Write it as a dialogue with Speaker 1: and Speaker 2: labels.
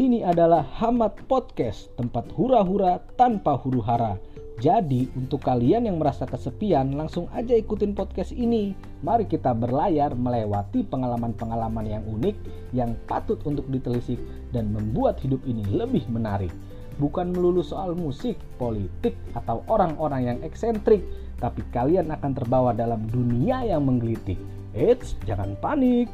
Speaker 1: Ini adalah Hamad Podcast, tempat hura-hura tanpa huru hara. Jadi, untuk kalian yang merasa kesepian, langsung aja ikutin podcast ini. Mari kita berlayar melewati pengalaman-pengalaman yang unik, yang patut untuk ditelisik, dan membuat hidup ini lebih menarik. Bukan melulu soal musik, politik, atau orang-orang yang eksentrik, tapi kalian akan terbawa dalam dunia yang menggelitik. Eits, jangan panik.